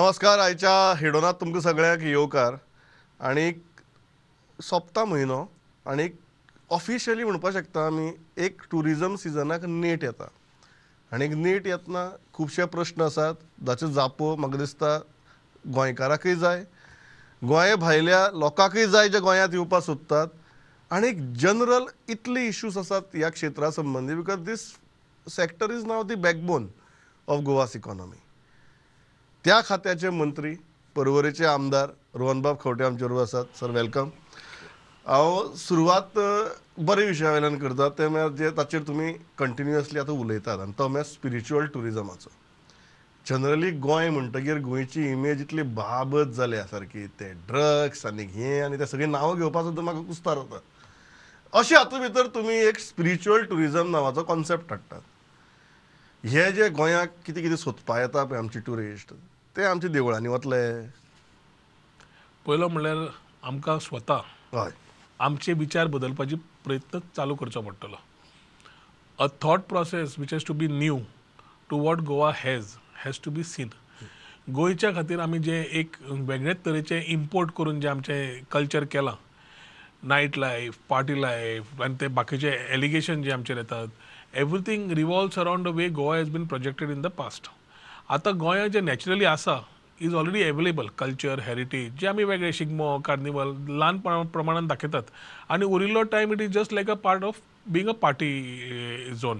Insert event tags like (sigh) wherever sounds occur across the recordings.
नमस्कार आयच्या हिडोनात तुमकां सगळ्यांक येवकार. आनीक सोंपता म्हयनो आनीक ऑफिशियली म्हणपाक शकता आमी एक ट्युरिजम सिजनाक नेट येता. आनीक नेट येतना खुबशे प्रस्न आसात. जाच्यो जापो म्हाका दिसता गोंयकाराकय जाय. गोंया भायल्या लोकांकय जाय जे गोंयांत येवपाक सोदतात. आनीक जनरल इतले इश्यूज आसात ह्या क्षेत्रा संबंदी because this sector is now the backbone of Goa's economy त्या खात्याचे मंत्री परवरीचे आमदार रोहनबाब खवटे आमचे बरोबर आसात सर वेलकम हांव सुरवात बरे विशया वयल्यान करता ते म्हळ्यार जे ताचेर तुमी कंटिन्युअसली आतां उलयतात. आनी तो म्हळ्यार स्पिरिच्युअल टुरिजमाचो जनरली गोंय म्हणटगीर गोंयची इमेज इतली बाबत जाल्या सारकी ते ड्रग्स आनी हें आनी ते सगळीं नांवां घेवपा सुद्दां म्हाका कुस्तार जाता अशें हातूंत भितर तुमी एक स्पिरिच्युअल टुरिजम नांवाचो कॉन्सेप्ट हाडटात हे जे गोंयाक कितें कितें सोदपा येता पळय आमचे ट्युरिस्ट ते आमच्या देवळांनी वतले पयलो म्हणल्यार आमकां स्वता. हय. आमचे विचार बदलपाची प्रयत्न चालू करचो पडटलो. A thought process which has to be new to what Goa has has to be seen गोंयच्या खातीर आमी जे एक वेगळेच तरेचे इम्पोर्ट करून जे आमचें कल्चर केलां नायट लायफ पार्टी लायफ आनी ते बाकीचे एलिगेशन जे आमचेर येतात everything revolves around the way Goa has been projected in the past आता गोंय जे नॅचरली आसा is already available culture heritage जे आमी वेगळे शिगमो कार्निवल ल्हान प्रमाणान दाखयतात आनी उरिल्लो time it is just like a part of being a party zone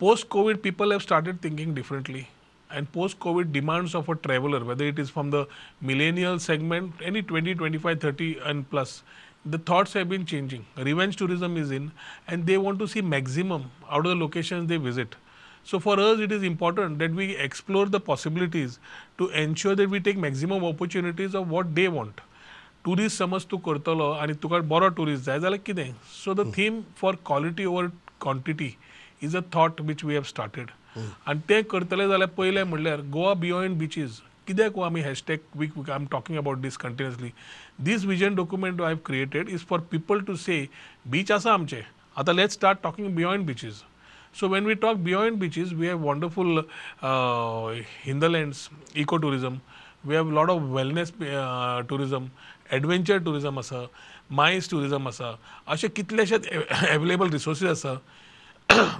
post covid people have started thinking differently and post covid demands of a traveller whether it is from the millennial segment any twenty twenty five thirty and plus the thoughts have been changing revenge tourism is in and they want to see maximum out of the location they visit so for us it is important that we explore the possibilities to ensure that we take maximum opportunities of what they want. Tourist समज तूं करतलो आनी तुका बरो tourist जाय जाल्यार कितें so the theme for quality over quantity is a thought which we have started आनी तें करतले जाल्यार पयलें म्हणल्यार गोवा बियॉन्ड बिचीस कित्याक आमी hashtag week week I am talking about this continuously this vision document I have created is for people to say beach आसा आमचे. आतां let start talking beyond beaches So when we talk beyond beaches, we have wonderful uh, hinterlands, ecotourism. We have a lot of wellness uh, tourism, adventure tourism आसा मायस tourism आसा अशे कितलेशेच available resources आसा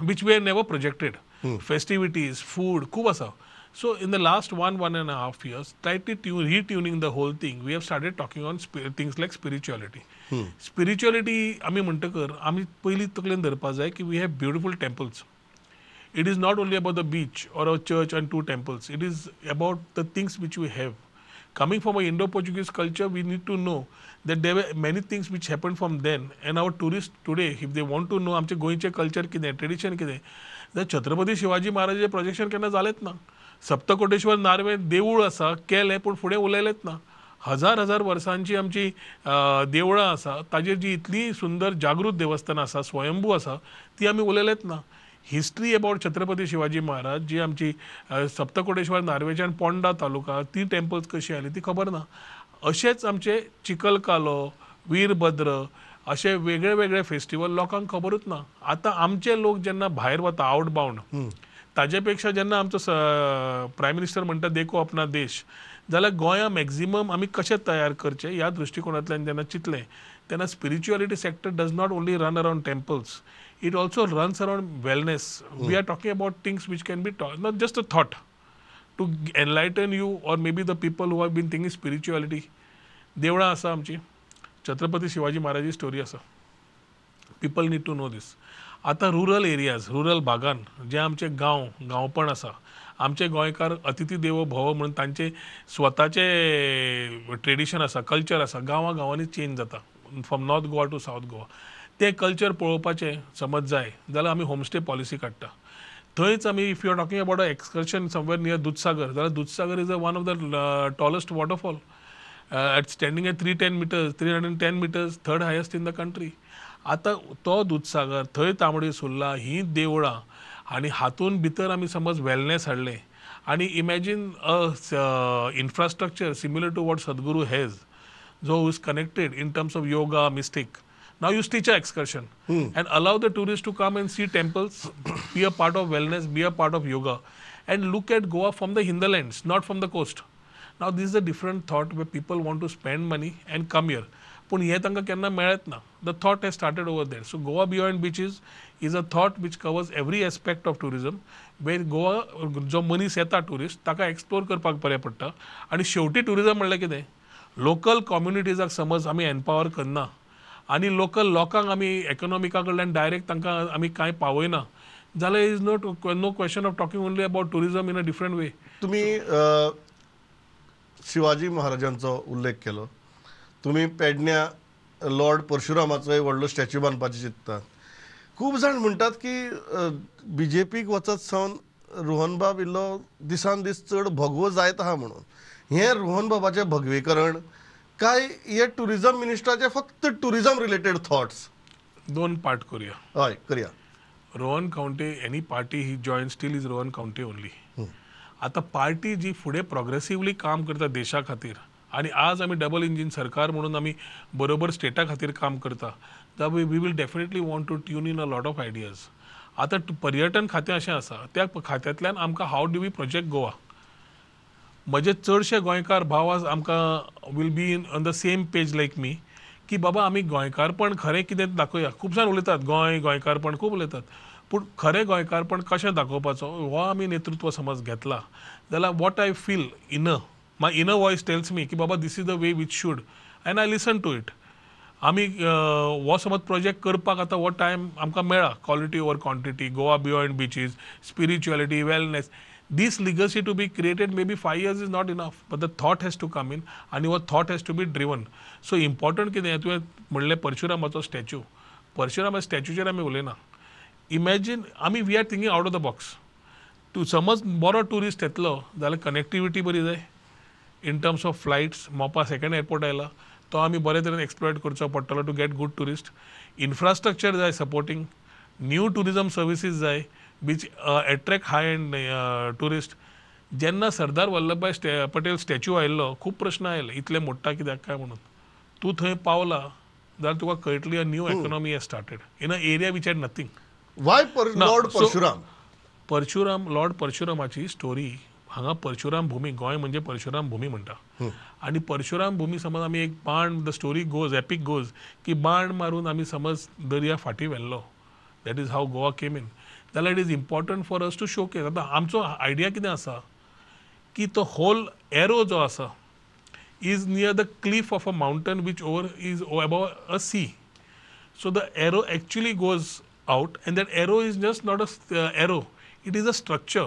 which we have never projected. Festivities, food, खूब आसा. So in the last one, one and a half years, slightly tune, retuning the whole thing, we have started talking on spi- things like spirituality. Spirituality, आमी म्हणटकर आमी पयलीं तकलेन धरपा जाय की we have beautiful temples it is not only about the beach or a church and two temples it is about the things which we have coming from a indo-portuguese culture we need to know that there were many things which happened from then and our tourists today if they want to know आमचे गोंयचे culture कितें tradition कितें जाल्यार Chhatrapati Shivaji महाराजाचें projection केन्ना जालेंच ना Saptakoteshwar Narve देवूळ आसा केलें पूण फुडें उलयलेंच ना. हजार हजार वर्सांची आमची देवळां आसा ताजेर जी इतली सुंदर जागृत देवस्थानां आसा स्वयंभू आसा ती आमी उलयलेंच ना. हिस्ट्री अबाउट छत्रपती शिवाजी महाराज जी आमची सप्तकोटेश्वर नार्वेच्यान पोंडा तालुका ती टेम्पल्स कशी आली ती खबर ना. अशेंच आमचे चिकलकालो वीरभद्र अशे वेगळे वेगळे फेस्टिवल लोकांक खबरूच ना. आतां आमचे लोक जेन्ना भायर वता आवट बावंड ताज्यापेक्षा ज्यांना आमचं स प्राईम मिनिस्टर म्हणतात देखो आपला देश. जाल्यार गोंया मॅक्झिमम आम्ही कसे तयार करचे या दृष्टिकोनातल्या ज्यांना चितले त्यांना spirituality sector does not only run around temples it also runs around wellness we are talking about things which can be talk not just a thought to enlighten you or may be the people who have been thinking spirituality देवळां असा आमची छत्रपती शिवाजी महाराजी story असा. People need to know this आतां rural areas rural भागान जे आमचे गांव गांवपण आसा आमचे गोंयकार अतिथी देवो भव म्हणून तांचे स्वताचे ट्रेडिशन आसा कल्चर आसा गांवा गांवांनी चेंज जाता. From north Goa to south Goa. तें कल्चर पळोवपाचें समज जाय जाल्यार आमी होमस्टे पॉलिसी काडटा थंयच आमी if you are talking about excursion somewhere near Dudhsagar जाल्यार Dudhsagar is a one of the tallest waterfall at standing at three ten metres three hundred ten metres third highest in the country आतां तो दुधसागर थंय तांबडी सुर्ला ही देवळां आनी हातून भितर आमी समज वेलनेस हाडलें आनी imagine a infrastructure similar to what Sadhguru has जो is connected in terms of yoga, mystic. Now you teach an excursion and allow the tourists to come and see temples, (coughs) be a part of wellness, be a part of yoga. and look at Goa from the hinterlands, not from the coast. Now this is a different thought where people want to spend money and come here. पूण हे तांकां केन्ना मेळत ना. The thought has started over there so Goa beyond beaches is a thought which covers every aspect of tourism वेर गोवा जो मनीस येता tourist ताका एक्सप्लोर करपाक बरें पडटा. आनी शेवटी ट्युरिजम म्हणल्यार कितें लोकल कम्युनिटीजाक समज आमी एम्पावर करना. आनी लोकल लोकांक आमी एकोनॉमिका कडल्यान डायरेक्ट तांकां आमी कांय पावयना. जाल्यार is not no question of talking only about tourism in a different way तुमी शिवाजी महाराजांचो उल्लेख केलो. तुम्ही पेडण्या लॉर्ड परशुरामाचो एक व्हडलो स्टॅच्यू बांदपाचें चिंततात. खूब जाण म्हणटात की बी जे पीक वचत सावन रोहनबाब इल्लो दिसान दीस चड भगवो जायत आहा म्हणून. हें रोहन बाबाचें भगवेकरण काय हे टुरिजम मिनिस्टराचे फक्त टुरिजम रिलेटेड थॉट्स दोन पार्ट करुया. हय करया. Rohan Khaunte any party he join still is Rohan Khaunte only आता पार्टी जी फुडें प्रोग्रेसिवली काम करता देशा खातीर आणि आज आमी डबल इंजिन सरकार म्हणून आमी बरोबर स्टेटा खातीर काम करता. जाल्यार we will definitely want to tune in a lot of ideas आतां पर्यटन खातें अशें आसा त्या खात्यांतल्यान आमकां how do we project Goa म्हजे चडशे गोंयकार भाव आज आमकां will be in on the same page like मी की बाबा आमी गोंयकारपण खरें कितें दाखोवया. खूब जाण उलयतात गोंय गोंयकारपण खूब उलयतात. पूण खरें गोंयकारपण कशें दाखोवपाचो? हो आमी नेतृत्व समज घेतला. जाल्यार what I feel in my inner voice tells me की बाबा this is the way which should and I listen to it आमी हो समज प्रोजेक्ट करपाक आतां हो टायम आमकां मेळ्ळा quality over quantity Goa beyond beaches spirituality wellness this legacy to be created may be five years is not enough but the thought has to come in आनी हो thought has to be driven so important कितें तुवें म्हणलें परशुरामाचो statue परशुरामा स्टॅच्यूचेर आमी उलयना. Imagine आमी we are thinking out of the box तूं समज बरो ट्युरिस्ट येतलो जाल्यार कनेक्टिविटी बरी जाय. In terms of flights Mopa second airport आयला. तो आमी बरे तरेन एक्सप्लॉयट करचो पडटलो to get good tourist infrastructure जाय सपोर्टींग न्यू टुरिजम सर्विसीस जाय beach attract high end tourist जेन्ना सरदार वल्लभभाई स्टॅ पटेल स्टॅच्यू आयिल्लो खूब प्रश्न आयले इतले मोडटा कित्याक काय म्हणून? तूं थंय पावला जाल्यार तुका कळटली a new economy has started in a area which had nothing why lord Parshuram Parshuram lord परशुरामाची story हांगा परशुराम भूमी गोंय म्हणजे परशुराम भूमी म्हणटा. आणि परशुराम भूमी समज आमी एक बाण the story goes epic goes की बाण मारून आमी समज दर्या फाटी व्हेल्लो. That is how Goa came in जाल्यार it is important for us to showcase आतां आमचो आयडिया कितें आसा? की तो होल एरो जो आसा is near the cliff of a mountain which over is above a sea So the arrow actually goes out, and that arrow is just not a s- uh, arrow; it is a structure.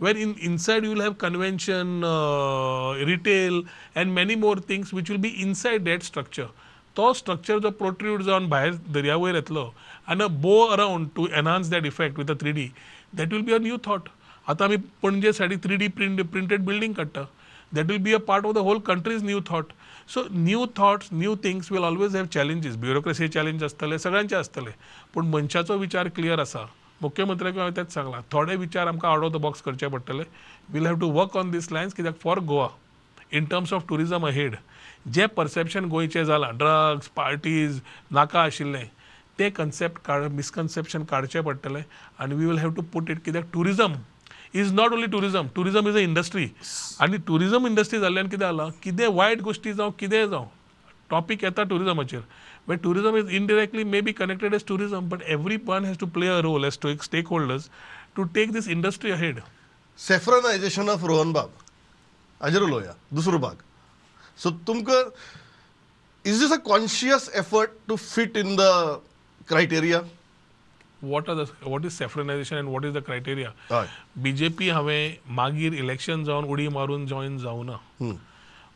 Where in, inside you will have convention, uh, retail and many more things which will be inside that structure. तो structure जो protrude जावन भायर दर्या वयर येतलो आनी bow around to enhance that effect with a three D that will be a new thought आतां आमी पणजे सायडीक three D print printed building काडटा that will be a part of the whole country's new thought so new thoughts new things will always have challenges bureaucracy challenge आसतले सगळ्यांचे आसतले पूण मनशाचो विचार क्लियर आसा मुख्यमंत्र्याक हांवें तेंच सांगलां थोडे विचार आमकां आउट ऑफ द बॉक्स करचे पडटले will have to work on this lines कित्याक for Goa in terms of tourism ahead जे परसेप्शन गोंयचें जालां ड्रग्स पार्टीज नाका आशिल्लें ते कन्सेप्ट काड मिसकन्सेप्शन काडचे पडटले आनी we will have to put it कित्याक tourism is not only tourism tourism is a industry आनी टुरिजम इंडस्ट्री जाल्ल्यान कितें जालां कितें वायट गोश्टी जावं कितेंय जावं? टॉपीक येता टुरिजमाचेर but tourism is indirectly may be connected as tourism but every one has to play a role as to stakeholders to take this industry ahead saffronization of रोहनबाब हाजेर उलोवया दुसरो भाग सो तुमकां is this a conscious effort to fit in the criteria what are the what is saffronization and what is the criteria हय बी J P हांवें मागीर election जावन उडी मारून जॉईन जावना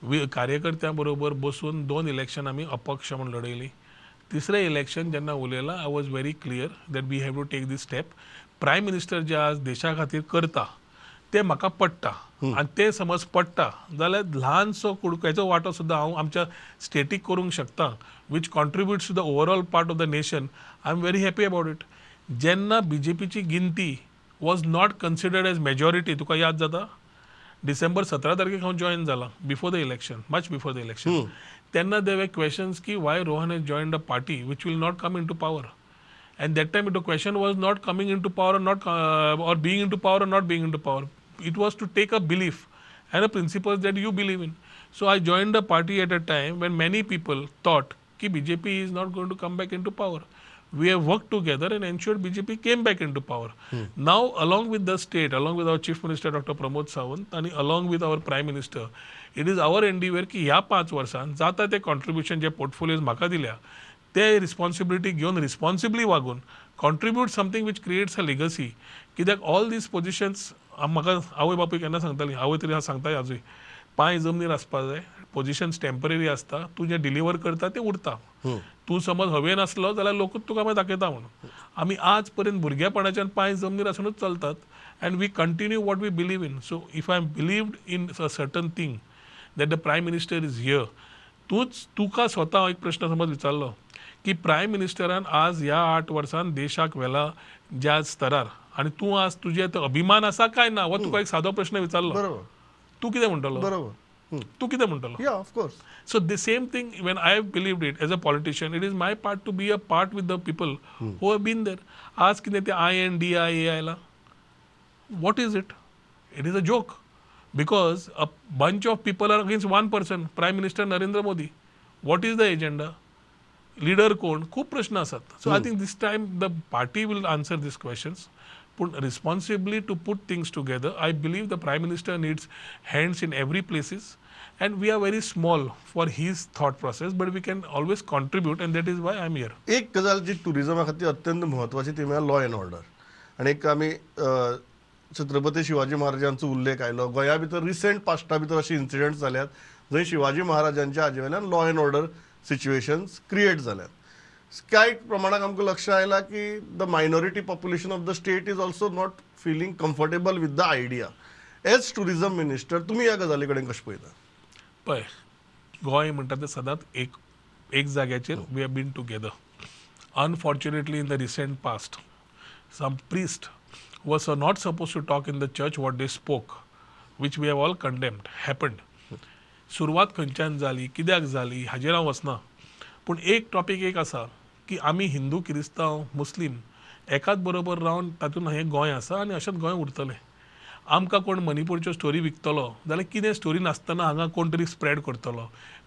कार्यकर्त्यां बरोबर बसून दोन इलेक्शन आमी अपक्ष म्हणून लडयली तिसरें इलेक्शन जेन्ना उलयलां I was very clear that we have to take this step prime minister जे आज देशा खातीर करता ते म्हाका पडटा आनी ते समज पडटा जाल्यार ल्हानसो कुडक्याचो वांटो सुद्दां हांव आमच्या स्टेटीक करूंक शकता which contributes to the overall part of the nation I am very happy about it जेन्ना बी जे पीची गिनती was not considered as majority तुका याद जाता? डिसेंबर सतरा तारखेक हांव जॉईन जाला before the election much before the election तेन्ना दे वे क्वेश्चन्स की why Rohan has join a party which will not come into power and that time the question was not coming into power or not uh, or being into power or not being into power it was to take a belief and a principles that you believe in. So I joined the party at a time when many people thought कि BJP is not going to come back into power. We have worked together and ensured BJP came back into power. Now, along with the state, along with our Chief Minister Dr. Pramod Sawant, and along with our Prime Minister, it is our endeavor की ह्या पाच वर्षांत जाता ते contribution जे portfolios म्हाका दिल्या ते रिस्पॉन्सिबिलिटी घेवन रिस्पॉन्सिबली वागून contribute something which creates a legacy कित्याक ऑल दीस पोजिशन्स म्हाका आवय बापूय केन्ना सांगताली आवय तरी हांव सांगता आजूय पांय जमनीर आसपा जाय पोजिशन्स टेंपररी आसता तूं जें डिलिव्हर करता तें उरता तूं समज हवेन आसलो जाल्यार लोकूच तुका मागीर दाखयता म्हणून. आमी आज पर्यंत भुरगेपणाच्यान पांय जमनीर आसुनूच चलतात and we continue what we believe in so if I am believed in a certain thing that the prime minister is here तूच तुका स्वता एक प्रश्न समज विचारलो की प्रायम मिनिस्टरान आज ह्या आठ वर्सांत देशाक व्हेला ज्या स्तरार. आनी तूं आज तुजे तो अभिमान आसा काय ना हो तुका एक सादो प्रश्न विचारलो. तू कितें म्हणटलो? बरोबर. तू कितें म्हणटलो या of course So the same thing when I have believed it as a politician, it is my part to be a part with the people who have been there. आज कितें ते I N D I A आयला what is it? It is a joke because a bunch of people are against one person, Prime Minister Narendra Modi. What is the agenda? Leader कोण खूप प्रश्न असतात so I think this time the party will answer this questions पूण responsibly to put things together I believe the prime minister needs hands in every places and we are very small for his thought process but we can always contribute and that is why i'm here. एक गजाल जी टुरिजमा खातीर अत्यंत म्हत्वाची ती म्हळ्यार law and order आनी एक आमी छत्रपती शिवाजी महाराजांचो उल्लेख आयलो. गोंया भितर रिसेंट पास्टा भितर अशे इन्सिडंट जाल्यात जंय शिवाजी महाराजांच्या हाजे वयल्यान law and order situations create जाल्यात कांय प्रमाणात आमकां लक्ष आयला की the minority population of the state is also not feeling comfortable with the idea as tourism minister तुमी ह्या गजाली कडेन कशें पळयता पळय गोंय म्हणटा तें सदांच एक एक जाग्याचेर we have been together unfortunately in the recent past some priest was not suppose to talk in the church what they spoke which we have all condemned happened सुरवात खंयच्यान जाली कित्याक जाली हाजेर हांव वचना पूण एक टॉपीक एक आसा की आमी हिंदू क्रिस्तांव मुस्लीम एकाच बरोबर रावन तातूंत हें गोंय आसा आनी अशेंच गोंय उरतलें. आमकां कोण मणिपूरच्यो स्टोरी विकतलो जाल्यार कितें स्टोरी नासतना हांगा कोण तरी स्प्रेड करतलो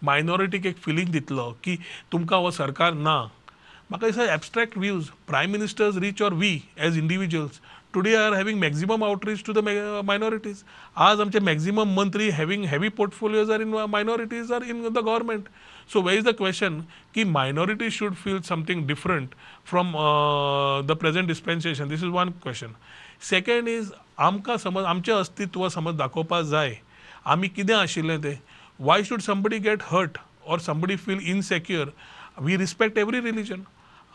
मायनॉरिटीक एक फिलींग दितलो की तुमकां हो सरकार ना. म्हाका दिसता abstract views prime ministers reach or we as individuals today are having maximum outreach to the minorities आज आमचे मॅक्झिमम मंत्री having heavy portfolios are in minorities are in the government so we is the question की minority should feel something different from the present dispensation this is one question second is आमकां समज आमचें अस्तित्व समज दाखोवपाक जाय. आमी कितें आशिल्लें तें? Why should somebody get hurt or somebody feel insecure we respect every religion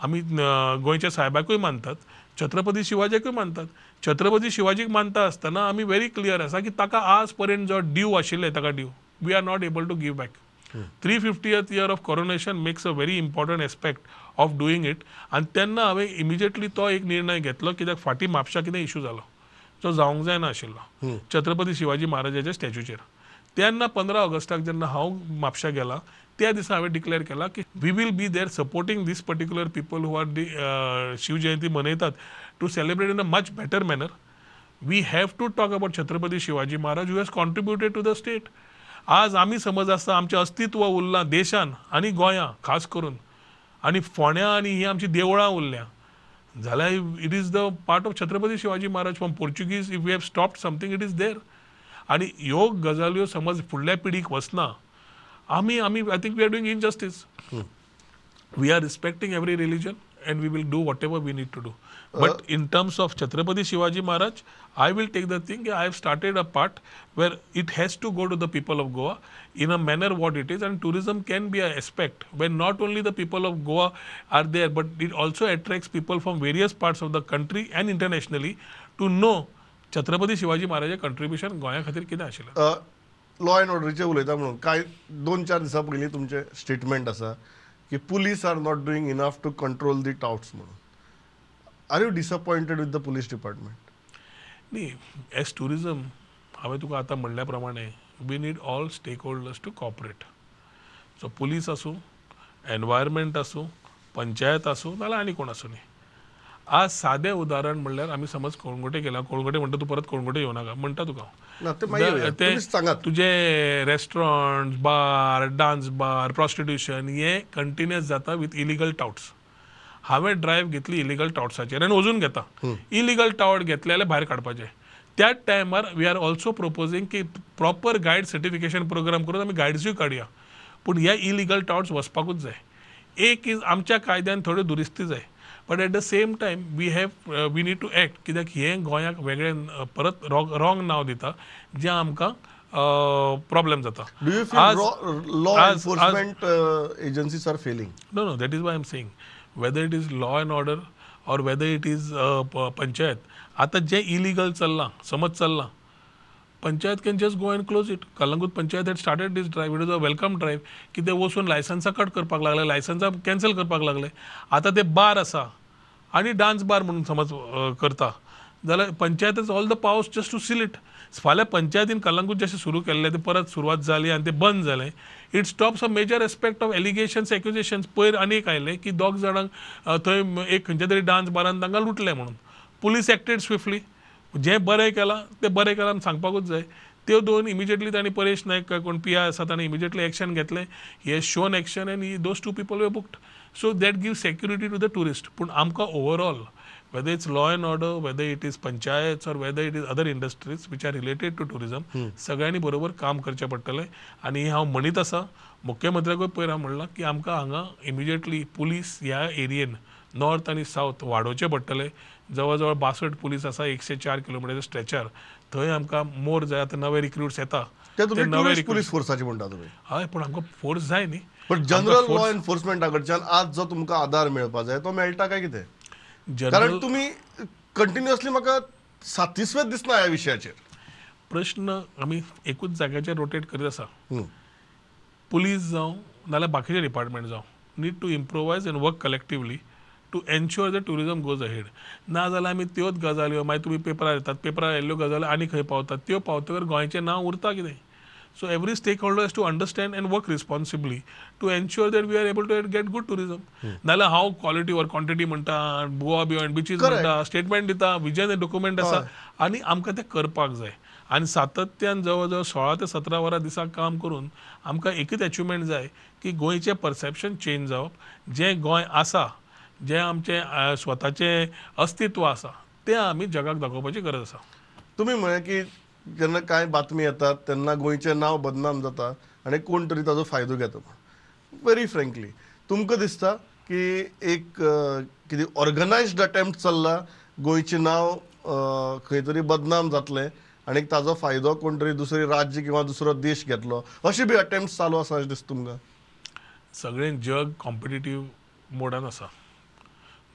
आमी गोंयच्या साहेबाकूय मानतात छत्रपती शिवाजीकूय मानतात. छत्रपती शिवाजीक मानता आसतना आमी व्हेरी क्लियर आसा की ताका आज पर्यंत जो ड्यू आशिल्ले ताका due we are not able to give back three fiftieth year of coronation makes a very important aspect of doing it आनी तेन्ना हांवें इमिजिएटली तो एक निर्णय घेतलो कित्याक फाटीं म्हापशा कितें इशू जालो जो जावंक जायना आशिल्लो छत्रपती शिवाजी महाराजाच्या स्टॅच्यूचेर. तेन्ना पंदरा ऑगस्टाक जेन्ना हांव म्हापशा गेला त्या दिसा हांवें डिक्लेअर केला की we will be there supporting this particular people who are Shivjayanti मनयतात to celebrate in a much better manner we have to talk about Chhatrapati Shivaji Maharaj who has contributed to the state आज आमी समज आसता आमचें अस्तित्व उरलां देशान आनी गोंयां खास करून. आनी फोण्या आनी ही आमची देवळां उरल्या जाल्यार it is the part of Chhatrapati Shivaji Maharaj from Portuguese if we have stopped something it is there आनी ह्यो गजाल्यो समज फुडल्या पिढीक वचना आमी आमी I think we are doing injustice we are respecting every religion. And we will do whatever we need to do. But in terms of Chhatrapati Shivaji Maharaj, I will take the thing. I have started a part where it has to go to the people of Goa in a manner what it is, and tourism can be an aspect when not only the people of Goa are there, but it also attracts people from various parts of the country and internationally to know Chhatrapati Shivaji महाराजाचें contribution गोंया खातीर कितें आशिल्लें law and ऑर्डरीचे उलयता म्हणून कांय दोन चार दिसां पयलीं तुमचें स्टेटमेंट आसा की police are not doing enough to control the touts म्हणून. Are you disappointed with the police department न्ही एज टुरिजम हांवें तुका आतां म्हणल्या प्रमाणे we need all stakeholders to cooperate so police आसूं एनवायरमेंट आसूं पंचायत आसूं नाल्यार आनी कोण आसूं न्ही. आज सादें उदाहरण म्हणल्यार आमी समज कोळंगुटे गेला कोळंगुटे म्हणटा तूं परत कोळंगुटे येवं नाका म्हणटा तुका ते तुजे restaurant bar dance bar prostitution हे कंटिन्युअस जाता विथ इलिगल टाउट्स हांवें ड्रायव्ह घेतली इलिगल टाउट्साचेर आनी अजून घेता इलिगल टावट घेतले जाल्यार भायर काडपाचे त्याच टायमार वी आर ऑल्सो प्रपोजींग की प्रॉपर गायड सर्टिफिकेशन प्रोग्राम करून आमी गायड्सूय काडया पूण हे इलिगल टाउट्स वचपाकूच जाय. एक इज आमच्या कायद्यान थोड्यो दुरुस्ती जाय. But at the same time we have we need to act कित्याक हे गोंयाक वेगळें परत रॉंग नांव दिता जें आमकां प्रॉब्लेम जाता. Law agencies are failing that is why I'm saying whether it is law and order or whether it is uh, प- पंचायत आता जे इलिगल चल्लां समज चल्लां panchayat can just go and close it Calangute panchayat had started this drive it is a welcome drive की ते वचून लायसन्सां cut करपाक लागले लायसन्सां कॅन्सल करपाक लागले. आतां ते बार आसा आनी डान्स बार म्हणून समज करता. जाल्यार panchayat is all the powers just to seal it फाल्यां पंचायतीन कलंगूट जशें सुरू केल्लें तें परत सुरवात जाली आनी तें बंद जालें it stops a major aspect of allegations accusations पयर आनी एक आयलें की दोग जाणांक थंय एक खंयच्या तरी डान्स बारान तांकां लुटलें म्हणून. पुलीस एक्टेड स्विफ्टली जें बरें केलां तें बरें केलां आनी सांगपाकूच जाय. त्यो दोन इमिजिएटली तांणी परेश नायक कोण पी आय आसा ताणें इमिजिएटली एक्शन घेतलें हे shown action and those two people were booked so that give security to the tourist पूण आमकां overall whether it's law and order, whether it is panchayats or whether it is other industries which are related to tourism, सगळ्यांनी बरोबर काम करचें पडटलें आनी हांव म्हणीत आसा मुख्यमंत्र्याकूय पयर हांव म्हणलां की आमकां हांगा इमिजिएटली पुलीस ह्या एरियेन नॉर्थ आनी सावथ वाडोवचें पडटलें जवळ जवळ बासठ पुलीस आसा एकशे चार किलोमिटर स्ट्रेचार थंय आमकां मोर जाय आतां नवे रिक्रुट्स येता. ते नवे पुलीस फोर्साचे म्हणटा तुम्ही. हय पूण आमकां फोर्स जाय न्ही बट जनरल लॉ एन्फोर्समेंटा कडच्यान आज जो तुमकां आधार मेळपा जाय तो मेळटा काय कितें? कारण तुम्ही कंटिन्युअसली म्हाका सातिस्वेत दिसना ह्या विशयाचेर प्रश्न आमी एकूच जाग्याचेर रोटेट करीत आसा. पुलीस जावं नाल्यार बाकीचे डिपार्टमेंट जावं. Need to improvise and work collectively to ensure the tourism goes ahead ना जाल्यार आमी त्योच गजाल्यो मागीर तुमी पेपरार येतात पेपरार येयल्ल्यो गजाली आनी खंय पावतात त्यो पावतकर गोंयचें नांव उरता कितें? So every stakeholder has to understand and work responsibly to ensure that we are able to get good tourism नाल्यार हांव क्वॉलिटी ऑर क्वॉन्टिटी म्हणटा गोवा बियॉन्ड बिचीस Correct. म्हणटा स्टेटमेंट दिता विजन डॉक्युमेंट आसा आनी आमकां तें करपाक जाय. आनी सातत्यान जवळ जवळ सोळा ते सतरा वरां दिसाक काम करून आमकां एकच अचिवमेंट जाय की गोंयचें परसेप्शन चेंज जावप. जें गोंय आसा जें आमचें स्वताचें अस्तित्व आसा तें आमी जगाक दाखोवपाची गरज आसा. तुम्ही म्हळें की जेन्ना कांय बातमी येतात तेन्ना गोंयचें नांव बदनाम जाता आनी कोण तरी ताजो फायदो घेता. व्हेरी फ्रँकली तुमकां दिसता की एक कितें ऑर्गनायज्ड अटेम्प्ट चल्ला गोंयचें नांव खंय तरी बदनाम जातलें आनी ताजो फायदो कोण तरी दुसरे राज्य किंवा दुसरो देश घेतलो. अशे बी अटेम्प्ट चालू आसा अशें दिसता तुमकां? सगळें जग कॉम्पिटिटीव मोडान आसा.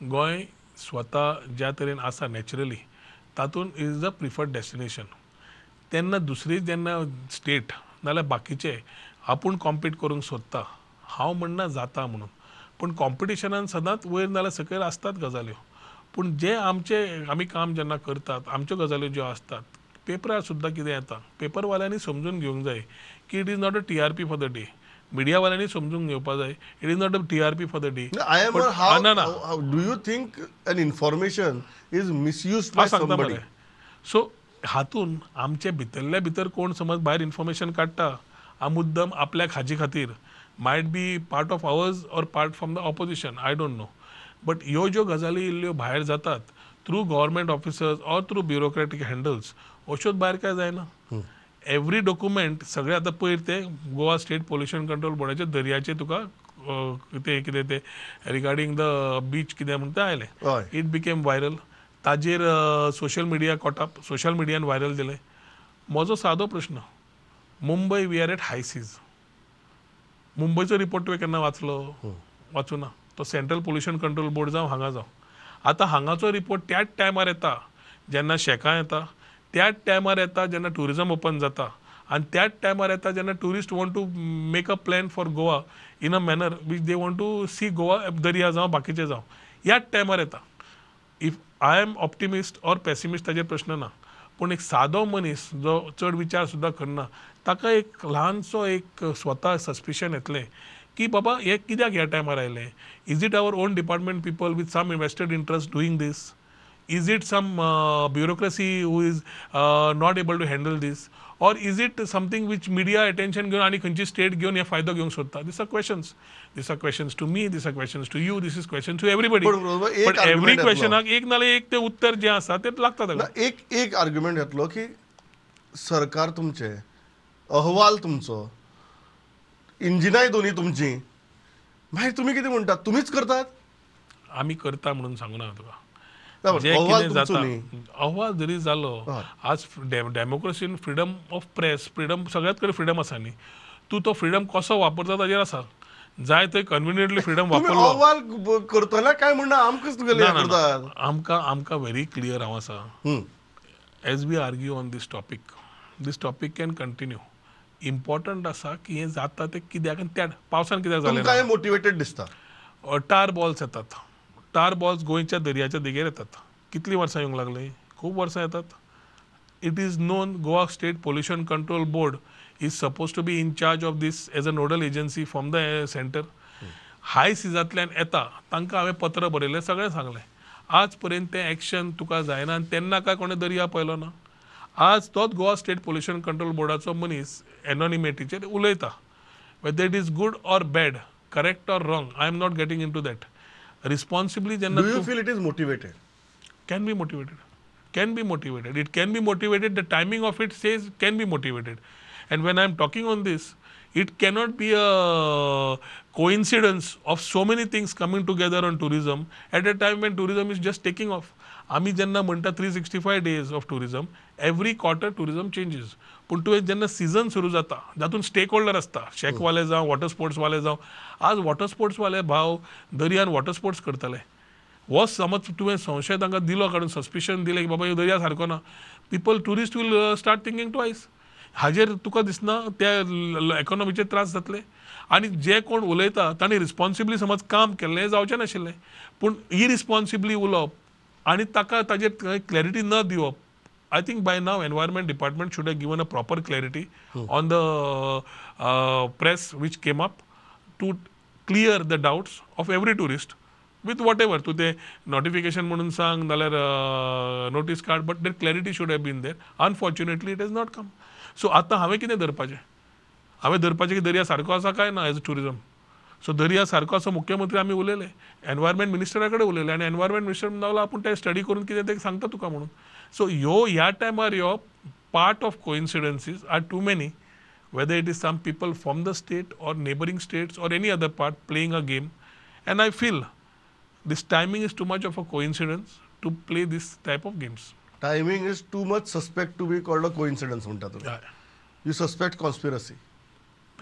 गोंय स्वता ज्या तरेन आसा नॅचरली तातूंत इज द प्रिफर्ड डेस्टिनेशन तेन्ना दुसरी जेन्ना स्टेट नाल्यार बाकीचे आपूण कॉम्पीट करूंक सोदता हांव म्हणना जाता म्हणून. पूण कॉम्पिटिशनान सदांच वयर नाल्यार सकयल आसतात गजाल्यो पूण जे आमचे आमी काम जेन्ना करतात आमच्यो गजाल्यो ज्यो आसतात पेपरार सुद्दां कितें येता पेपरवाल्यांनी समजून घेवंक जाय की it is not a T R P for the day मिडियावाल्यांनी समजून घेवपा जाय it is not a T R P for the day I am ना, ना. Do you think an information is misuse by सांगता मरे सो हातून आमचे भितरल्या भितर कोण समज भायर इन्फॉर्मेशन काडटा हा मुद्दम आपल्या खाजी खातीर. Might be part of ours or part from the opposition I don't know but ह्यो ज्यो गजाली इल्ल्यो भायर जातात through government officers or through bureaucratic handles अश्योच भायर काय जायना? एवरी डॉक्युमेंट सगळे आतां पयर ते गोवा स्टेट पोल्युशन कंट्रोल बोर्डाचे दर्याचे तुका अ, ते कितें ते रिगार्डींग द बीच कितें म्हणटा तें आयलें. इट बिकेम व्हायरल ताजेर social media caught up social मिडियान viral दिलें म्हजो सादो प्रश्न. Mumbai we are at high seas मुंबयचो report तुवें केन्ना वाचलो? वाचूना तो सेंट्रल पोल्युशन कंट्रोल बोर्ड जावं हांगा जावं आतां हांगाचो रिपोर्ट त्याच टायमार येता जेन्ना शेकां येता. त्याच टायमार येता जेन्ना टुरिजम ओपन जाता. आनी त्याच टायमार येता जेन्ना tourist want to make a plan for Goa in a manner which they want to see Goa दर्या जावं बाकीचे जावं ह्याच टायमार येता. If I am optimist or pessimist ताजेर प्रश्न ना. पूण एक सादो मनीस जो चड विचार सुद्दां करना ताका एक ल्हानसो एक स्वता सस्पिशन येतलें की बाबा हे कित्याक ह्या टायमार आयलें? Is it our own department people with some invested interest doing this is it some bureaucracy who is not able to handle this or is it something which media attention घेऊन आणि खंयची स्टेट घेऊन हे फायदो घेवंक सोदता this are questions this are questions to me this are questions to you this is question to everybody but येतलो. क्वेश्चनाक एक नाल्यार एक ते उत्तर जे आसा ते लागता ताका ना, एक एक आर्ग्युमेंट येतलो की सरकार तुमचे अहवाल तुमचो इंजिनाय दोन्ही तुमची. मागीर तुमी कितें म्हणटात तुमीच करतात? आमी करता म्हणून तुका ना, जे अहवाल जाता जरी जालो. आज डेमोक्रेसीन फ्रीडम ऑफ प्रेस फ्रीडम सगळ्यात कडेन फ्रीडम आसा न्ही तूं तो फ्रीडम कसो वापरता ताजेर आसा जाय थंय कन्विनियंटली फ्रीडम वापरलो। अहवाल करतना काय म्हणणं? आमकांच तुगेले आमकां आमकां व्हेरी क्लियर हांव आसा। हम्म. As we argue on this topic this topic can continue important आसा की हें जाता तें कित्याक त्या पावसान कित्याक जालें मोटिवेटेड दिसता. टार बॉल्स येतात. स्टार बॉल्स गोंयच्या दर्याच्या देगेर येतात. कितलीं वर्सां येवंक लागली? खूब वर्सां येतात. It is known Goa state pollution control board is suppose to be in charge of this as a nodal agency from the centre high सिजांतल्यान येता तांकां हांवें पत्र बरयलें सगळें सांगलें. आज पर्यंत तें एक्शन तुका जायना आनी तेन्ना काय कोणें दर्या पळयलो ना. आज तोच गोवा स्टेट पोल्युशन कंट्रोल बोर्डाचो मनीस एनॉनिमेटीचेर उलयता. Whether it is good or bad correct or wrong I am not getting into that responsibly जेन्ना डू तूं you feel it is motivated can be motivated can be motivated it can be motivated the timing of it says can be motivated and when i'm talking on this it cannot be a coincidence of so many things coming together on tourism at a time when tourism is just taking off आम्ही जेन्ना म्हणटा three sixty five days of tourism every quarter tourism changes पूण तुवें जेन्ना season सुरू जाता जातून stake holder आसता शेकवाले जावं वॉटर स्पोर्ट्सवाले जावं आज वॉटर स्पोर्ट्सवाले भाव दर्यान वॉटर स्पोर्ट्स करतले. हो समज तुवें संशय तांकां दिलो काडून सस्पिशन दिलें की बाबा ह्यो दर्या सारको ना people tourist will start thinking twice हाजेर तुका दिसना त्या एकोनॉमीचे त्रास जातले. आनी जे कोण उलयता तांणी रिस्पॉन्सिबली समज काम केल्लें जावचें नाशिल्लें. पूण इरिस्पॉन्सिबली उलोवप आनी ताका ताजेर क्लॅरिटी न दिवप I think by now environment department should have given a proper clarity on the uh, press which came up to clear the doubts of every tourist with whatever. तूं ते नोटिफिकेशन म्हणून सांग नाल्यार notice card but there clarity should have been there unfortunately it is not come so आतां हांवें कितें धरपाचें हांवें धरपाचें की दर्या सारको आसा काय ना एज अ टुरिजम सो दर्या सारको असो मुख्यमंत्री आमी उलयले एनवायरमेंट मिनिस्टरा कडेन उलयले आनी एनवायरमेंट मिनिस्टर म्हणून लागलो आपूण ते स्टडी करून कितें ते सांगता तुका म्हणून सो ह्यो ह्या टायमार ह्यो part of coincidences are too many whether it is some people from the state or neighboring states or any other part playing a game. And I feel this timing is too much of a coincidence to play this type of games. Timing is too much suspect to be called a coincidence म्हणटा तुम्ही I, you suspect conspiracy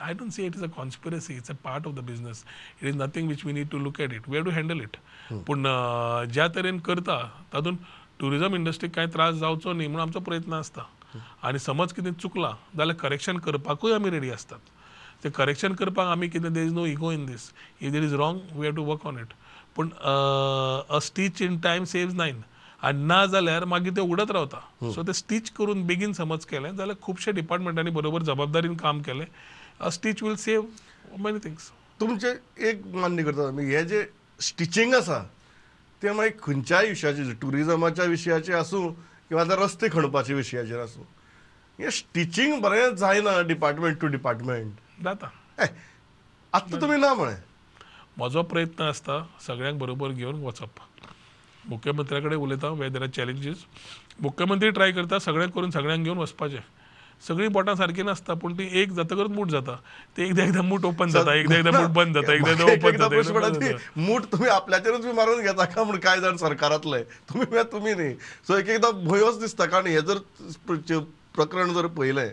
I don't say it is a conspiracy, it's a part of the business. It is nothing which we need to look at it. We have to handle it. पूण अं, ज्या तरेन करता तातूंत tourism इंडस्ट्रीक कांय त्रास जावचो न्ही म्हणून आमचो प्रयत्न आसता आनी समज कितें चुकलां जाल्यार करेक्शन करपाकूय आमी रेडी आसतात ते करेक्शन करपाक आमी कितें there is no ego in this if there is wrong we have to work on it पूण a stitch in time saves nine आनी ना जाल्यार मागीर ते उडत रावता सो ते स्टीच करून बेगीन समज केलें जाल्यार खुबशे डिपार्टमेंटांनी बरोबर जबाबदारीन काम केलें. A stitch will save many things तुमचे एक मान्य करता हे जे स्टिचिंग आसा ते मागीर खंयच्याय विशयाचेर टुरिजमाच्या विशयाचेर आसूं किंवा आतां रस्ते खणपाच्या विशयाचेर आसूं हे स्टिचिंग बरें जायना डिपार्टमेंट टू डिपार्टमेंट. जाता. आत्तां तुमी ना म्हळें म्हजो प्रयत्न आसता सगळ्यांक बरोबर घेवन वचप. मुख्यमंत्र्या कडेन उलयता वे देर आर चॅलेंजीस मुख्यमंत्री ट्राय करता सगळें करून सगळ्यांक घेवन वचपाचें. सगळीं बोटां सारकीं नासता पूण ती एक जातकच मूठ जाता. ते एकदां एकदां मूठ ओपन जाता एकदां एकदां मूठ बंद जाता एकदां एकदां ओपन जाता जाता. मूठ तुम्ही आपल्याचेरच बी मारून घेता का? म्हणून कांय जाण सरकारांतले तुम्ही तुमी न्ही. सो एक एकदां भंयोच दिसता कारण हे जर प्र- प्रकरण जर पळयलें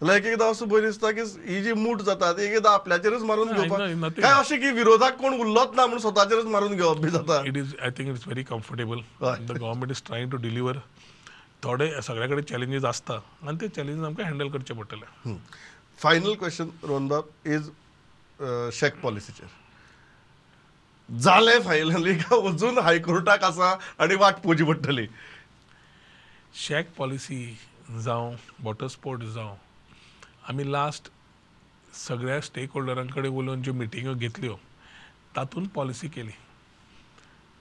जाल्यार एक एकदां असो भंय दिसता की ही जी मूठ जाता ती एक एकदां आपल्याचेरच मारून घेवपाक. काय अशें की विरोधाक कोण उरलोच ना म्हणून स्वताचेरच मारून घेवप बी जाता? It is I think it's very comfortable. The government is trying to deliver थोडे सगळ्या कडेन चॅलेंजीस आसता आनी ते चॅलेंजीस आमकां हँडल करचे पडटले फायनल क्वेश्चन रोहनबाब इज शेक पॉलिसीचेर जालें फायनली का अजून हायकोर्टाक आसा आनी वाट पळोवची पडटली शॅक पॉलिसी जावं वॉटर स्पोर्ट्स जावं आमी लास्ट सगळ्या स्टेक होल्डरां कडेन उलोवन ज्यो मिटिंग्यो घेतल्यो तातूंत पॉलिसी केली.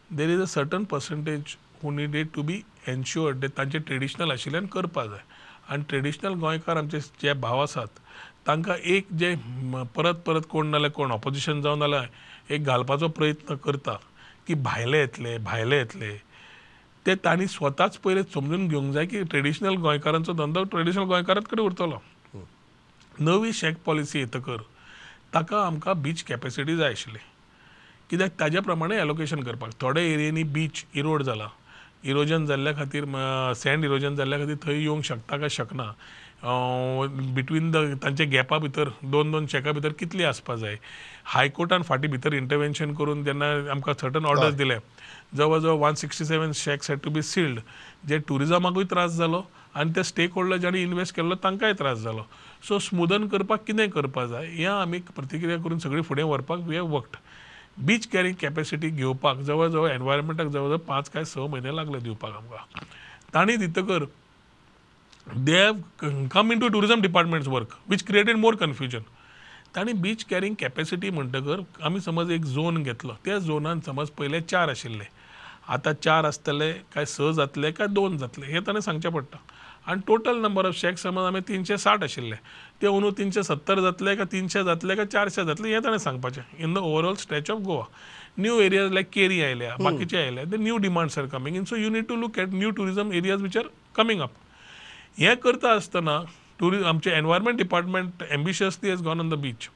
There is a certain percentage who needed to be ensured ते तांचे ट्रेडिशनल आशिल्ल्यान करपा जाय. आनी ट्रेडिशनल गोंयकार आमचे जे भाव आसात तांकां एक जे परत परत कोण नाल्यार कोण ऑपोजिशन जावन नाल्यार एक घालपाचो प्रयत्न करता की भायले येतले भायले येतले. ते तांणी स्वताच पयलीं समजून घेवंक जाय की ट्रेडिशनल गोंयकारांचो धंदो ट्रेडिशनल गोंयकारांच कडेन उरतलो. नवी शेक पॉलिसी येतकर ताका आमकां बीच कॅपेसिटी जाय आशिल्ली. कित्याक ताज्या प्रमाणे एलोकेशन करपाक. थोड्या एरियांनी बीच इरोड जाला. इरोजन जाल्ल्या खातीर सँड इरोजन जाल्ल्या खातीर थंय येवंक शकता काय शकना? बिटवीन द तांचे गॅपा भितर दोन दोन चॅका भितर कितली आसपा जाय हायकोर्टान फाटीं भितर इंटरवेन्शन करून जेन्ना आमकां सर्टन ऑर्डर्स दिले जवळ जवळ one sixty seven shacks had to be sealed जे टुरिजमाकूय त्रास जालो आनी ते स्टेक होल्डर ज्यांनी इन्वेस्ट केल्लो तांकांय त्रास जालो सो स्मुदन करपाक कितें करपा जाय? हें आमी प्रतिक्रिया करून सगळी फुडें व्हरपाक we have worked beach carrying capacity घेवपाक जवळ जवळ एनवायरमेंटाक जवळ जवळ पांच काय स म्हयने लागले दिवपाक आमकां. तांणी दितकर they have come into tourism departments work which created more confusion तांणी बीच कॅरींग कॅपेसिटी म्हणटकर आमी समज एक झोन घेतलो. त्या झोनान समज पयले चार आशिल्ले. आतां चार आसतले काय स जातले काय दोन जातले हें ताणें सांगचें पडटा. आनी टोटल नंबर ऑफ शॅक्स समज आमी तिनशे साठ आशिल्ले ते अंदू तिनशे सत्तर जातले काय तिनशे जातले काय चारशे जातले हें ताणें सांगपाचें. In the overall stretch of Goa new areas like Keri आयल्या बाकीचे आयल्या. The new demands are coming in so you need to look at new tourism areas which are coming up हें करता आसतना टुरि आमचे environment department ambitiously has gone on the beach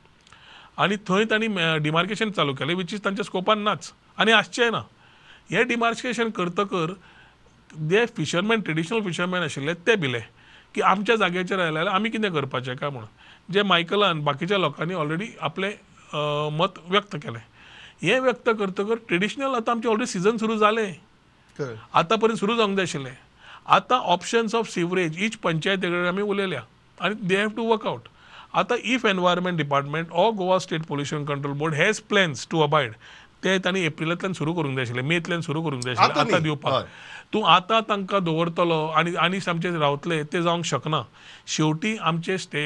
आनी थंय तांणी डिमार्केशन चालू केलें विच इज तांच्या स्कोपान नाच. आनी आसचें ना. हें डिमार्केशन करतकर जे फिशरमॅन ट्रेडिशनल फिशरमॅन आशिल्ले ते भिले की आमच्या जाग्याचेर आयले जाल्यार आमी कितें करपाचें काय म्हणून. जे मायकलान बाकीच्या लोकांनी ऑलरेडी आपलें मत व्यक्त केलें हें व्यक्त करतकर ट्रेडिशनल आतां आमचें ऑलरेडी सिजन सुरू जालें आतां पर्यंत सुरू जावंक जाय आशिल्लें आतां ऑप्शन्स ऑफ सिवरेज ईच पंचायती कडेन आमी उलयल्या आनी they have to work out आतां if environment department or Goa state pollution control board has plans to abide ते तांणी एप्रिलांतल्यान सुरू करूंक जाय आशिल्ले मेंतल्यान सुरू करूंक जाय आशिल्ले आतां. दिवपाक. तूं आतां तांकां दवरतलो आनी आनी आमचे रावतले ते जावंक शकना. शेवटी आमचे स्टे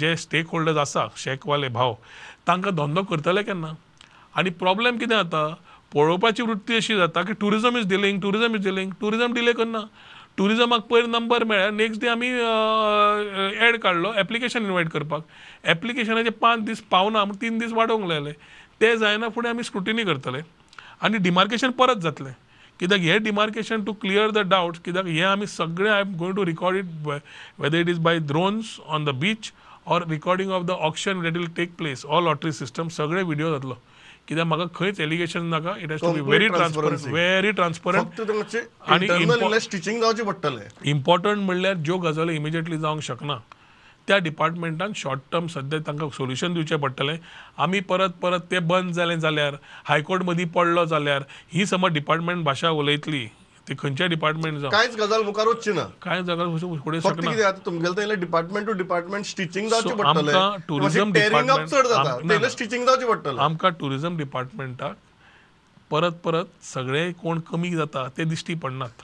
जे स्टेक होल्डर्स आसा शेकवाले भाव तांकां धंदो करतले केन्ना? आनी प्रॉब्लेम कितें जाता? पळोवपाची वृत्ती अशी जाता की tourism is delaying tourism is delaying tourism delay करना. टुरिजमाक पयर नंबर मेळ्ळ्या नेक्स्ट डे आमी एड काडलो एप्लिकेशन इनवायट करपाक. एप्लिकेशनाचे पांच दीस पावना म्हूण तीन दीस वाडोवंक लायले ते जायना फुडें आमी स्क्रुटिनी करतले. आनी डिमार्केशन परत जातलें. कित्याक हे demarcation to clear the doubts कित्याक हे आमी सगळे I am going to record it whether it is by drones on the beach or recording of the option that will take place all lottery system सगळे video जातलो. कित्याक म्हाका खंयच allegation नाका? It has to be very transparent. Very transparent इल्लें स्टिचींग जावचें पडटलें इम्पॉर्टंट म्हणल्यार ज्यो गजाली इमिजिएटली जावंक शकना. त्या डिपार्टमेंटान शॉर्ट टर्म सद्या तांकां सोल्युशन दिवचें पडटलें आमी परत परत तें बंद जालें जाल्यार हायकोर्ट मदीं पडलो जाल्यार ही समज डिपार्टमेंट भाशा उलयतली ती खंयच्या डिपार्टमेंट जावं कांयच गजाल मुखार वचची ना. कांय जागा फुडें फक्त कितें तुमगेलें डिपार्टमेंट टू डिपार्टमेंट स्टिचींग जावचें पडटलें आमकां अप department- चड जाता. स्टिचींग जावचें पडटलें आमकां टुरिजम डिपार्टमेंटाक परत परत सगळे कोण कमी जाता ते दिश्टी पडनात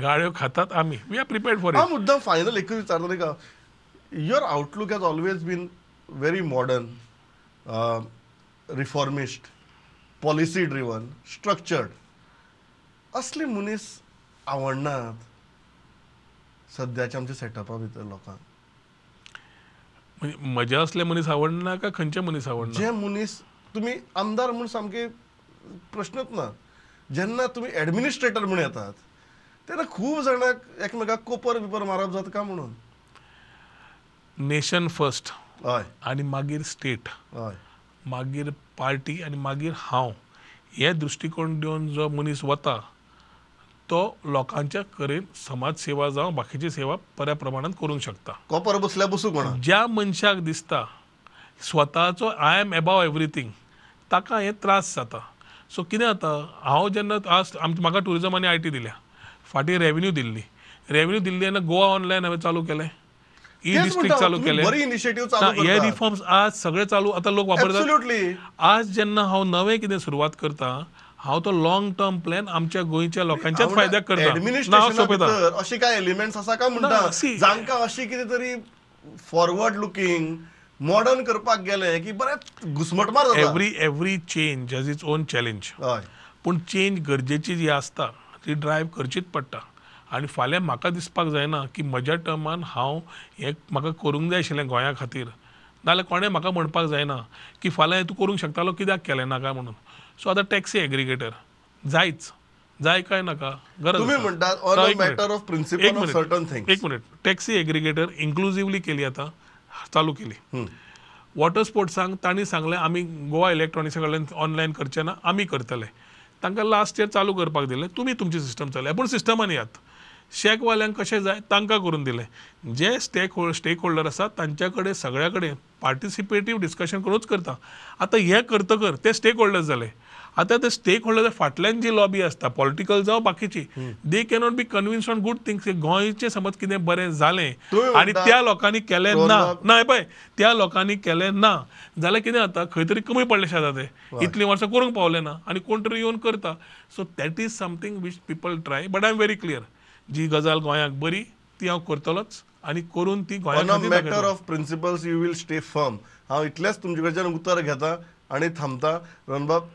गाळ्यो खातात आमी we are prepared for it मुद्दाम फायनल एकूच विचारतलें का? Your outlook has always been very modern reformist policy driven structured असले मनीस आवडनात सद्याच्या आमच्या सेटअपा भितर लोकांक म्हजे असले मनीस आवडना काय खंयचे मनीस आवडना जे मनीस तुमी आमदार म्हूण सामके प्रश्नच ना. जेन्ना तुमी एडमिनिस्ट्रेटर म्हूण येतात तेन्ना खूब जाणांक एकमेकाक कोपर बिपर मारप जाता काय म्हणून? नेशन फर्स्ट हय. आनी मागीर स्टेट. हय. मागीर पार्टी आनी मागीर हांव. हे दृश्टिकोन दिवन जो मनीस वता तो लोकांच्या कडेन समाज सेवा जावं बाकीची सेवा बऱ्या प्रमाणात करूंक शकता. कोपर बसल्या बसूंक म्हणा ज्या मनशाक दिसता स्वताचो आय एम एबाव एवरीथींग ताका हे त्रास जाता. सो कितें जाता हांव जेन्ना आज म्हाका टुरिजम आनी आय टी दिल्या फाटीं रेवन्यू दिल्ली. रेवन्यू दिल्ली तेन्ना गोवा ऑनलायन हांवें चालू केलें. ई डिस्ट्रिक्ट चालू केलें. इनिशिएटिव्ह हे रिफॉर्म्स आज सगळे चालू आतां लोक वापरतात. आज जेन्ना हांव नवें कितें सुरवात करता हांव तो लॉंग टर्म प्लॅन आमच्या गोंयच्या लोकांच्याच फायद्याक करता. अशी काय एलिमेंट्स आसा काय म्हणटा see- जांकां अशी कितें तरी फॉरवर्ड लुकींग मॉडर्न करपाक गेले की बरें घुसमटमार every every change has its own challenge पूण चेंज गरजेची जी आसता ती ड्रायव्ह करचीच पडटा. आनी फाल्यां म्हाका दिसपाक जायना की म्हज्या टर्मान हांव हें म्हाका करूंक जाय आशिल्लें गोंया खातीर. नाजाल्यार कोणें म्हाका म्हणपाक जायना की फाल्यां हें तूं करूंक शकतालो कित्याक केलें नाका म्हणून. सो आतां टॅक्सी एग्रिगेटर जायच. जाय काय नाका? गरज एक मिनिट. मॅटर ऑफ एक मिनिट. सर्टन थिंग्स एक मिनिट. टॅक्सी एग्रिगेटर इन्क्लुझिव्हली केली आता चालू केली. वॉटर स्पोर्ट्सांक तांणी सांगलें आमी गोवा इलेक्ट्रॉनिक्सा कडल्यान ऑनलायन करचे ना आमी करतले. तांकां लास्ट इयर चालू करपाक दिलें तुमी तुमची सिस्टम चलया. पूण सिस्टमान यात. शेकवाल्यांक कशें जाय तांकां करून दिलें. जे स्टेक होल्ड स्टेक होल्डर आसात तांच्या कडेन सगळ्या कडेन पार्टिसिपेटीव डिस्कशन करूनच करता. आतां हें करतकर ते स्टेक होल्डर्स जाले आतां ते स्टेक होल्डर फाटल्यान जी लॉबी आसता पॉलिटिकल जावं बाकीची they cannot be convince on good things गोंयचें समज कितें बरें जालें आनी त्या लोकांनी केलें ना. ना पळय त्या लोकांनी केलें ना. जाल्यार कितें जाता खंय तरी कमी पडले शेता ते इतलीं वर्सां करूंक पावले ना आनी कोण तरी येवन करता. So that is something which people try but I am very clear जी गजाल गोंयाक बरी ती हांव करतलोच आनी करून ती on a matter. Of principles you will stay firm हांव इतलेंच तुमचे कडच्यान उतर घेता आणि थांबता. रणबाब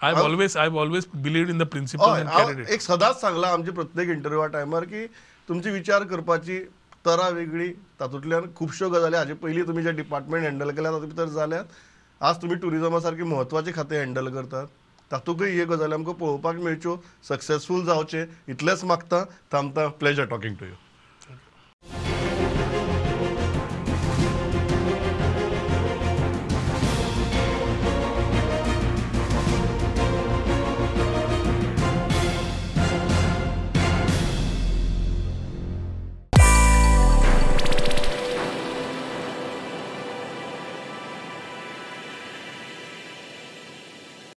I always I always believe in the principle एक सदांच सांगला आमच्या प्रत्येक इंटरव्यूआ टायमार की तुमची विचार करपाची तरा वेगळी तातूंतल्यान खुबश्यो गजाली. हाजे पयलीं तुमी जे डिपार्टमेंट हँडल केल्या तातूंत भितर जाल्यात आज तुमी टुरिजमा सारकी म्हत्वाची खातें हँडल करतात. तातूंतय हे गजाली आमकां पळोवपाक मेळच्यो. सक्सेसफूल जावचें. इतलेंच मागता. थांबता. Pleasure talking to you